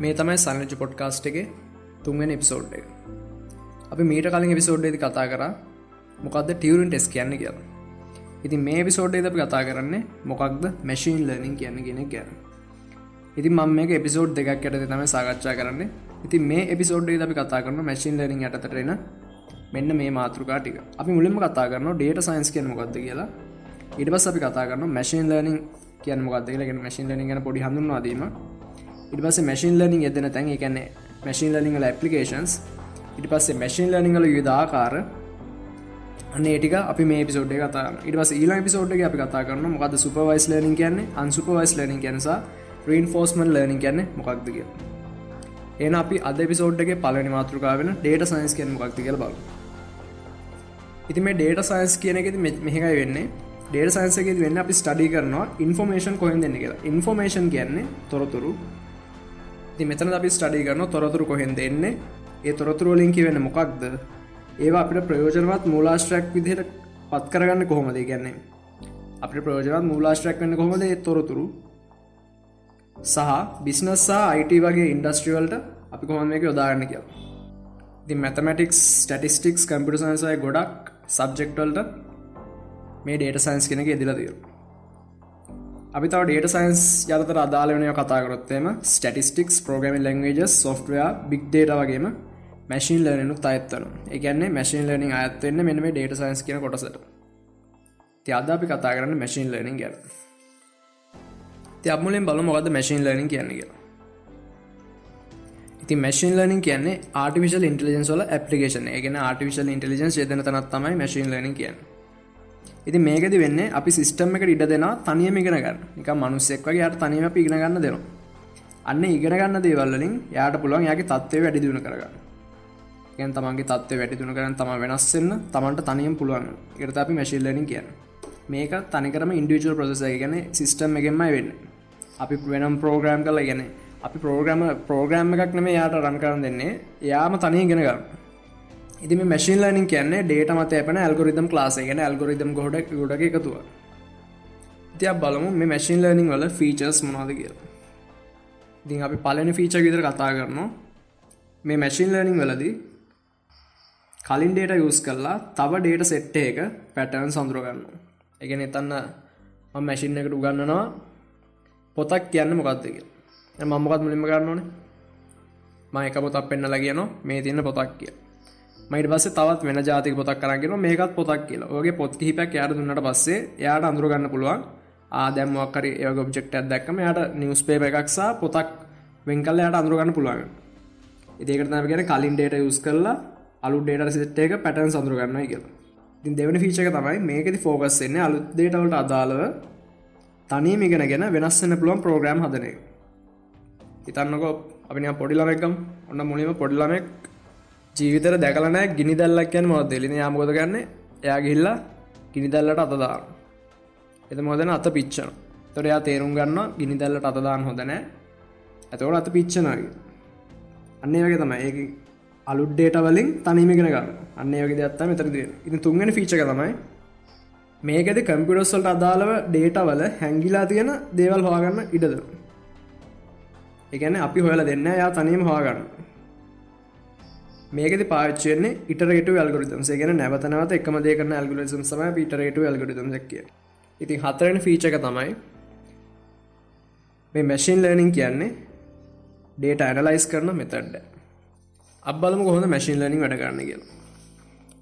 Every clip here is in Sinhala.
මේ තමයි සල්ලජ පොඩ්කාස්ට් එක තුන්වෙන එපිසෝඩ් එක. අපි මීට කලින් එපිසෝඩ්ඩේද කතා කර මොකක්ද ටියවරන් ටෙස් කියන්න කියලා. ඉතින් මේ පිසෝඩ්ඩේ අපි කතා කරන්නේ මොකක්ද මැශීන් ලර්නිින් කියන්න ගෙන ගැන. ඉතින් මම මේ එපිසෝඩ් දෙකක් ඇයට තම සාකච්ඡා කරන්න. ඉතින් මේ එපිසෝඩ්ඩේ අපි කතා කරන මැශීන් ලර්නිින් යටතරෙන මෙන්න මේ මාතෘකාටික අපි මුලින්ම කතා කරන ඩේට සයින්ස් කියන මොකක්ද කියලා. ඉට පස් අපි කතා කරන මැශීන් ලර්නිින් කියන්න මොකක්ද කියලා. මැශීන් ලර්නිින් ගැන පොඩි හඳුන්වාදීම ඉට පස්සේ මැසින් ලනිින් එදෙන තැන් එකන්නේ මැසින් ලනිිංගල ඇපලිකේන්ස් ඉට පස්සේ මැසින් ලනිිංගල යුදාකාර අන්න ඒටික අපි මේ පිසෝඩ් කතා ඉට පස ඊලා පිසෝඩ් අපි කතා කරන මොකද සුපවයිස් ලනිින් කියන්නේ අන්සුපවයිස් ලනිින් කියනසා රීන් ෆෝස්මන් ලනිින් කියන්නේ මොකක්ද කිය එන අපි අද පිසෝඩ්ගේ පලනි මාතෘකාවෙන ඩේට සයින්ස් කියන මොකක්ති කියල බල ඉති මේ ඩේට සයින්ස් කියන එකෙති මෙහකයි වෙන්නේ. ඩේට සයින්සක වෙන්න අපි ස්ටඩි කරනවා ඉන්ෆෝමේෂන් කොහෙන් දෙන්න කියලා. ඉන්ෆෝමේෂන් කියන්නේ තොරතුරු ති මෙතන අපි ස්ටඩි කරන තොරතුරු කොහෙන් දෙන්නේ ඒ තොරතුරුවලින් කිවෙන මොකක්ද? ඒවා අපිට ප්‍රයෝජනවත් මූලාශ්‍රයක් විදිහට පත් කරගන්න කොහොමද? ගැන්නේ අපි ප්‍රයෝජනත් මූලාශ්‍රයක් වන්න කොහොමද තොරතුරු? සහ බිස්නස් සහ අයිට වගේ ඉන්ඩස්ට්‍රියවල්ට අපි කොහොම එක යොදාගන්න කියල? ති මැතමටික්ස් ටටිස්ටික්ස් කම්පිට සන්සය ගොඩක් සබ්ජෙක්ටල්ට මේ ඩේට සයින්ස් කෙනෙක එදිල තිීරු අපි තව ඩේට සයින්ස් යතර අදාලවනය කතාකරොත්තේම statistics programming language software big data වගේම මැසින් ලනු අත්තන එකන්නේ මැසින් ලනිින් අඇත්වන්න මෙම ඩේට සයින්ස් කියන කොටසට. තියද අපි කතා කරන්න මැසින් ලනිින් ගැන. තියක්මුලින් බල මොකද මැසින් ලනිින් කියන්න කියලා. ඉති මැසින් ලනිින් කියන්නේ ආටිවිශල් ඉන්ටලිජන්ස් වල පපිේෂන ගෙන ආටිවිශල් ඉන්ටලිජන්ස් ේදන තනත් තමයි මැසින් ලනිින් කියන්න. ඉති මේකද වෙන්න අපි සිස්ටම් එක ඉඩ දෙෙන තනියම ඉගෙන ගන්න. එක මනුස්සෙක් වගේ යට තනීම අපි ඉගෙන ගන්න දෙනවා. අන්න ඉගෙන ගන්න දේවල්ලින් යාට පුළුවන් යාගේ තත්වය වැඩි දුණ කරගන්න. ගැන් තමන්ගේ තත්ව වැඩි දුණ කරන්න තම වෙනස්සන්න තමන්ට තනියම් පුළුවන් එරත අපි මැශිල්ලනින් කියන්න මේක තනිකරම ඉන්ඩියජුවල් ප්‍රසෙස ගැන සිස්ටම් එකෙන්මයි වෙන්න. අපි වෙනම් ප්‍රෝග්‍රෑම් කල ගැන අපි ප්‍රෝග්‍රම ප්‍රෝග්‍රෑම් එකක් නෙම යාට රන් කරන්න දෙන්නේ. යාම තනය ගෙන ගන්න ඉති මැසින් ලනින් කියන්නේ ඩේට මත ඇපන ඇල්ගොරිදම් ලාසේ ගැන ඇල්ගොරිදම් ගොඩක් ගොඩ එකතුව. තියක් බලමු මේ මැසින් ලර්නිින් වල ෆීචර්ස් මොනාද කිය ඉතින් අපි පලනි ෆීච විතර කතා කරනවා. මේ මැසින් ලර්නිින් වලදී කලින් ඩේට යස් කරලා තව ඩේට සෙට්ට එක පැටර්න් සඳුරගන්න එකන එතන්න මැසින් එකට උගන්නනවා පොතක් කියන්න මොකක්දක මමකත් මුලින්ම ගන්න ඕනේ? මයක පොතක් පෙන්න්න ලගියනවා මේ තියන්න පොතක් කිය මයිට පස්සේ තවත් වෙන ජාතික පොතක් කරගෙන මේකත් පොතක් කියලා. ඔගේ පොත් කිහිපයක් යාට දුන්නට පස්සේ යාට අඳුරගන්න පුළුවන්. ආදැම්මක්කර ඒ ඔබ්ෙක්ට දැක්කම යට නිවස් පේප එකක්සා පොතක් වෙංකල්ල යට අඳුරගන්න පුළුවන්. ඉදිකරනම ගැන කලින් ඩේට යුස් කරලා අලු ඩේට සිට එක පැටන් සඳුරගන්න කියලා. ඉතින් දෙවන ෆීචක තමයි මේකති ෆෝකස් එන්නේ අලුත් දේටවලට අදාළව තනීම ඉගෙන ගැන වෙනස්සන්න පුළුවන් ප්‍රෝග්‍රම් හදනය හිතන්නකෝ අපි පොඩිලමක්කම් ඔන්න මුලිම පොඩිලමෙක් ජීවිතර දැකලනෑ ගිනි දල්ලක් යන මොද දෙලින යාමකොද ගන්න එයා ගිල්ලා ගිනි දල්ලට අතදාන එත මොදන අත පිච්චන තොරයා තේරුම් ගන්න ගිනි දල්ලට අතදාන හොදනෑ ඇතවට අත පිච්චනගේ අන්නේ වගේ තමයි. ඒ අලුඩ්ඩේට වලින් තනිමගෙන ගන්න. අන්නේ වගේ දත්තා මෙතරද ඉති තුන්ගෙන ෆීචක තමයි මේකද කම්පිටස්සල්ට අදාළව ඩේටවල හැංගිලා තියෙන දේවල් හවාගන්න ඉඩද එකන අපි හොයල දෙන්න යා තනීම හවාගන්න මේකද පාච්චයන්නේ ඉටරට ඇල්ගොරිතම් ගෙන නැවතනවත එකම දේකන ඇල්ගොරිසම් සම පිටරට ඇල්ගොරිතම් ක්කිය ඉතින් හතරෙන ෆීචක තමයි මේ මැසින් ලර්නිින් කියන්නේ ඩේට ඇනලයිස් කරන මෙතඩ්ඩ අබලම කොහොඳ මැසින් ලනිින් වැඩ කරන්න කියල.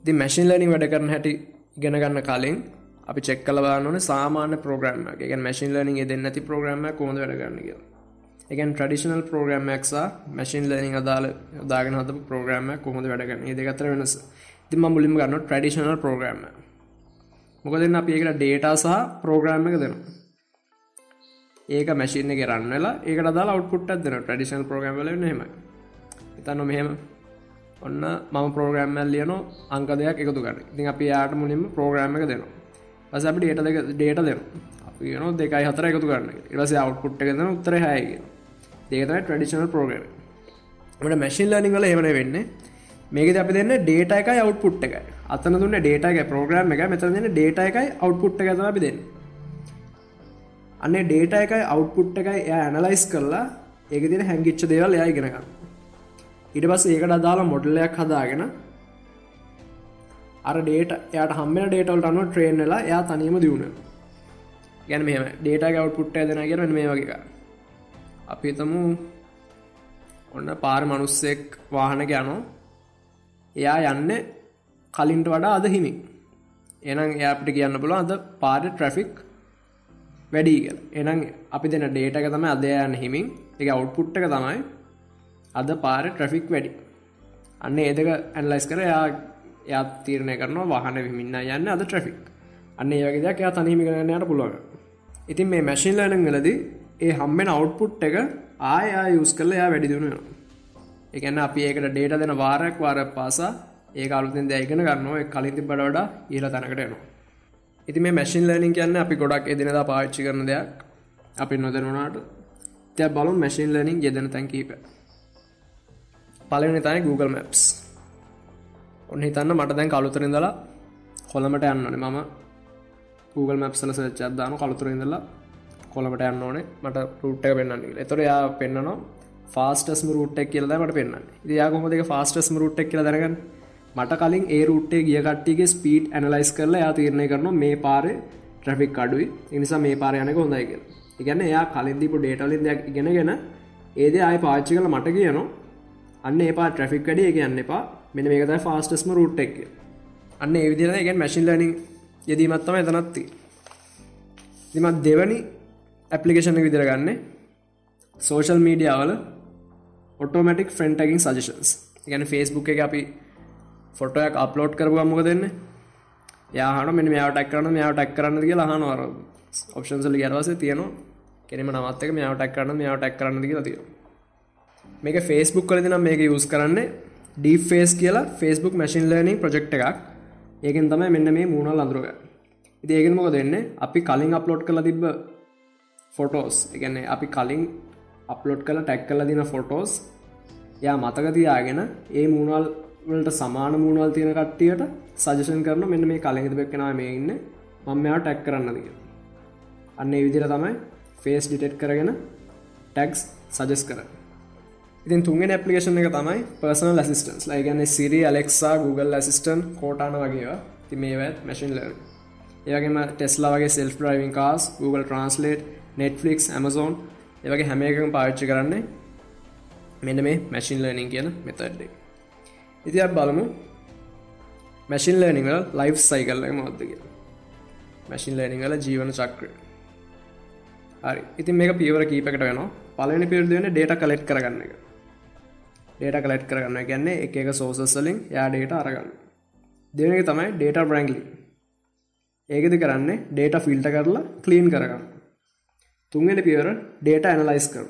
ති මැසින් ලනිින් වැඩ කරන හැටි ඉගෙන ගන්න කලින් අපි චෙක් කල බාන්නන සාමාන්‍ය ප්‍රෝග්‍රම් එක මැසින් ලනිින් දෙන්න ඇති ප්‍රෝග්‍රම කොඳ වැඩ කරන්න කියලා. එකන් ට්‍රඩිෂනල් ප්‍රෝග්‍රම්මක්සා මැසින් ලනිින් අදාල දාගෙන හත ප්‍රෝග්‍රම කොහොඳ වැඩගන්න ඒ දෙකතර වෙනස. තිම මුලිම ගන්න ට්‍රඩිෂනල් ප්‍රෝග්‍රම මොකදන්න අප ඒකට ඩේටා සහ ප්‍රෝග්‍රම් එක දෙනවා. ඒක මැසින එක රන්නලා ඒක දා අවට්පුට් දෙන ට්‍රඩිෂනල් ප්‍රෝග්‍රම් ල හෙම ඉතන්න මෙහෙම. ඔන්න මම ප්‍රෝග්‍රම්මල් ලියන අංක දෙයක් එකතු ගන්න ඉතින් අපි යාට මුලින්ම ප්‍රෝග්‍රම් එක දෙනවා. අස අපි ඩේට දෙක ඩේට දෙනවා. අපි න දෙකයි හතර එකතු කරන්න ඉරස අවට්පුට් එක දෙන උත්තර හැයගෙන දේතයි ට්‍රඩිෂනල් ප්‍රෝග්‍රම මට මැසිල් ලනිින් වල එවන වෙන්න. මේක අපි දෙන්න ඩේට එකයි අවට්පුට් එකයි. අතන දුන්න ඩේට එක ප්‍රෝග්‍රම් එක මෙත දෙන්න ඩේට එකයි අවට්පුට් එක අපි දෙන්න. අන්න ඩේට එකයි අවට්පුට් එකයි එය ඇනලයිස් කරලා ඒක දින හැංගිච්ච දේවල් එයා ඉගෙනගන්න ඉට පස් ඒකට අදාලා මොඩල්ලයක් හදාගෙන අර ඩේට යට හම්ම ඩේටවල්ට අනුව ට්‍රේන් වෙලා එයා තනීම දියුණ ගැන මෙම ඩේට ගව් පුට්ට දෙන කියෙන මේ වගේ අපි තමු ඔන්න පාර මනුස්සෙක් වාහන යනෝ එයා යන්න කලින්ට වඩා අද හිමි එනම් එයාපට කියන්න පුළ අද පාර ට්‍රෆික් වැඩී කියල. එනම් අපි දෙන ඩේටක තම අදයන්න හිමින්. එක අවුට්පුට්ටක තමයි අද පාර ට්‍රෆික් වැඩි. අන්න ඒදක ඇන්ලයිස් කර යා යත් තීරණය කරනවා වාහන විමින්න යන්න අද ට්‍රෆික් අන්න ඒවගේ දෙයක් එයා තනීමි කරන්නයට පුළුවන්. ඉතින් මේ මැශින් ලන වෙලද ඒ හම්බෙන අවුට්පුට් එක ආයා යුස් කරල එයා වැඩිදුුණනවා එකන්න අපි ඒකට ඩේට දෙන වාරයක් වාර පාසා ඒ අලුතින් දැයිගෙන ගන්නවා කලින්ති බඩ ඊල තැනකට එනවා. ඉති මේ මැසින් ලනිින් කියන්න අපි ගොඩක් එදිනදා පාච්චි කරන දෙයක්. අපි නොදරුණාට තැ බලු මැසින් ලනිින් යෙදෙන තැන් කීප. පලවෙනි තයි Google Maps. ඔන්න හිතන්න මට දැන් කළුතරින්දලා කොළමට යන්නනේ මම Google Maps ල සච්චත්දාන කළුතුරින්දලා කොළමට යන්න ඕනේ. මට රුට්ට පෙන්න්න එතොර යා පෙන්න්නනවා ෆාස්ටස්ම රුට්ටක් කියලද මට පෙන්න්න දයා කොහොදක ෆාස්ටස්ම රුට්ටක් කියල දරගන්න මට කලින් ඒ රුට්ටේ ගිය කට්ටිගේ ස්පීට් ඇනලයිස් කරලා යා තීරණය කරන මේ පාරය ට්‍රෆික් අඩුයි. එනිසා මේ පාරයනක හොඳයික ඉගන්න එයා කලින්දිපු ඩේටලින් දෙයක් ඉගෙනගෙන ඒද අය පාච්චි කල මට කියනවා අන්න ඒපා ට්‍රෆික් වැඩිය කියන්න එපා. මෙන මේකත ෆාස්ටස්ම රුට්ටක් අන්න ඒ විදිර එකෙන් මැසින් ලනිින් යෙදීමත්තම එතනත්ති දිමත් දෙවනි ඇපලිකේෂන විදිර ගන්න. සෝෂල් මීඩියාවල ඔටෝමටික් ෆ්‍රන්ටකින් සජෂන්ස් ගැන ෆස්බුක් එක අපි ෆොටයක් අප්ලෝඩ් කරපු අම්මක දෙන්න යාහන මෙ මෙයාව ටක් කරන මෙයාව ටක් කරන්න කිය හනවර ඔප්ෂන්සල ගරවස තියනවා කෙනෙම නමත්තක මෙයාව ටක් කරන්න මෙයාව ටක් කරන්න කියලා තිය මේක ෆේස්බුක් කලදිනම් මේක යුස් කරන්න ඩී ෆේස් කියලා ෆස්බුක් මැසින් ලර්නිින් ප්‍රජෙක්් එකක්. ඒකෙන් තමයි මෙන්න මේ මූුණල් අඳරුව ඉතිඒගෙන් මොක දෙන්න අපි කලින් අප්ලෝඩ් කළ තිබ්බ ෆොටෝස් එකන්නේ අපි කලින් අප්ලෝඩ් කළ ටැක් කල දින ෆොටෝස් යා මතකතියාගෙන ඒ මූුණල් වලට සමාන මූුණල් තියෙන කට්ටියට සජෂන් කරන මෙන්න මේ කලින්ද පෙක්කෙනා මේ ඉන්න. මං මෙයා ටැක් කරන්නද අන්න විදිර තමයි ෆේස් ඩිටෙට් කරගෙන ටැක්ස් සජස් කර ඉතින් තුන්ගෙන ඇපලිකේෂන් එක තමයි personal assistants ලයිගන්න Siri Alexa Google assistant Cortana වගේ ති මේවත් මැසින් ලර් ඒවගේම ටෙස්ලා වගේ self driving cars Google translate Netflix Amazon ඒවගේ හැම එකම පාච්චි කරන්නේ මෙන්න මේ මැසින් ලර්නිින් කියන මෙතඩ්ඩේ ඉති බලමු මැසින් ලර්නිංවල ලයිෆ් සයිකල්ල මොද්ද කිය මැසින් ලර්නිංවල ජීවන චක්‍ර හරි. ඉතින් මේක පියවර කීපකට වෙනවා. පලනි පිරිදිවෙන ඩේට කලෙට් කරගන්න එක. ඩේට කලෙට් කරගන්න ගැන්නේ එක එක සෝසස්සලින් යා ඩේට අරගන්න. දෙවනක තමයි ඩේට බ්‍රංගලි ඒකෙද කරන්නේ ඩේට ෆිල්ට කරලා කලීන් කරගන්න. තුන්ගෙන පියවර ඩේට ඇනලයිස් කරන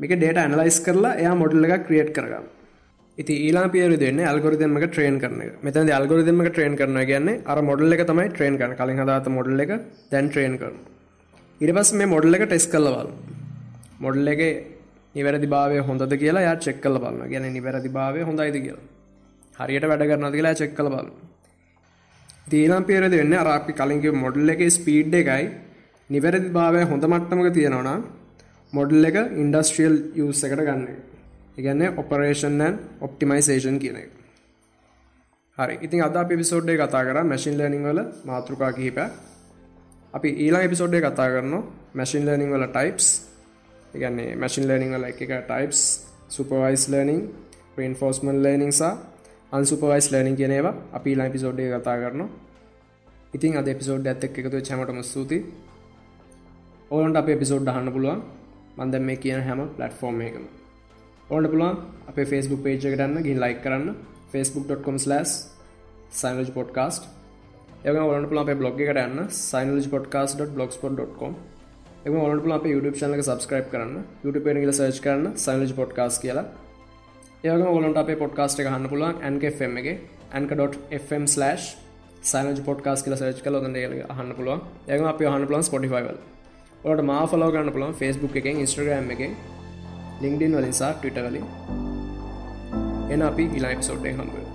මේක ඩේට ඇනලයිස් කරලා එයා මොඩල් එක ක්‍රියට් කරගන්න. ඉති ඊලා පියර දෙන්න අල්ගොරිදමක ට්‍රේන් කරන මෙතද අල්ගොරිදමක ට්‍රේන් කරන ගැන්නේ අර මොඩල් එක තමයි ට්‍රේන් කරන කලින් හදාත මොඩල් එක දැන් ට්‍රේන් කරන ඉට පස් මේ මොඩල් එක ටෙස් කල්ලවල් මොඩල් එක නිවැරදි භාවය හොඳද කියලා යා චෙක් කල බලන්න ගැන නිවැරදි භාවය හොඳයිද කියලා. හරියට වැඩ කරනද කියලා චෙක් කල බලන්න දීනම් පේරද වෙන්න අරාපි කලින්ගේ මොඩල් එක ස්පීඩ් එකයි නිවැරදි භාවය හොඳ මට්ටමක තියෙනවා මොඩල් එක ඉන්ඩස්ට්‍රියල් යස් එකට ගන්න. ඉගන්නේ ඔපරේෂන්න් ඔප්ටිමයිසේෂන් කියන එක. හරි. ඉතින් අද පිසෝඩ්ඩේ කතා කර මැසින් ලනිං වල මාතෘකා කිහිප අපි ඊලා එපිසෝඩ්ඩේ කතා කරන මැසින් ලනිං වල ටයිප්ස් ඉගන්නේ මැසින් ලනිං වල එක types supervised learning reinforcement learning සහ අන්සුපවයිස් ලනිින් කියනවා අපි ලා පිසෝඩ්ඩේ කතා කරන ඉතින් අද පිසෝඩ් ඇත්තක් එකතු චමටම ස්තුති ඕලන්ට අප පිසෝඩ් හන්න පුළුවන්. මන්ද මේ කියන හැම පලටෆෝර්ම් එකම ඕට පුළුවන් අප ෆස්බුක් පේජ කරන්න. ගින් ලයි කරන්න ෆස්බුක්.com/ සයිනජ පොඩ්කාස්ට එම ඔලට පුල අප බ්ලොග් කරන්න සයිනජ පොඩ්කාස්.බ්ලොක්ස්පොට්.com එම ඔලට පුල අප YouTube චනල සබස්ක්‍රයිබ් කරන්න YouTube පෙනගල සර්ච් කරන්න සයිනජ පොඩ්කාස් කියලා. ඒවග ඔලන්ට අප පොඩ්කාස්ට එක හන්න පුළුවන් ඇන්කFM එක. ඇන්ක.fm/ සයිනජ පොඩ්කාස් කියල සර්ච් කල ොඳ හන්න පුළුවන්. ඒම අප හන්න පුලන් ස්පොටිෆයිවල් ඔට මා ෆලෝ කරන්න පුළන් ෆස්බුක් එකෙන් ඉස්ට්‍රගම් එක ලිින්ක්ඩින් වලින් සා ටවිට වලින්. එන අපි ඉලායිප් සෝට්ටේ හම්බුව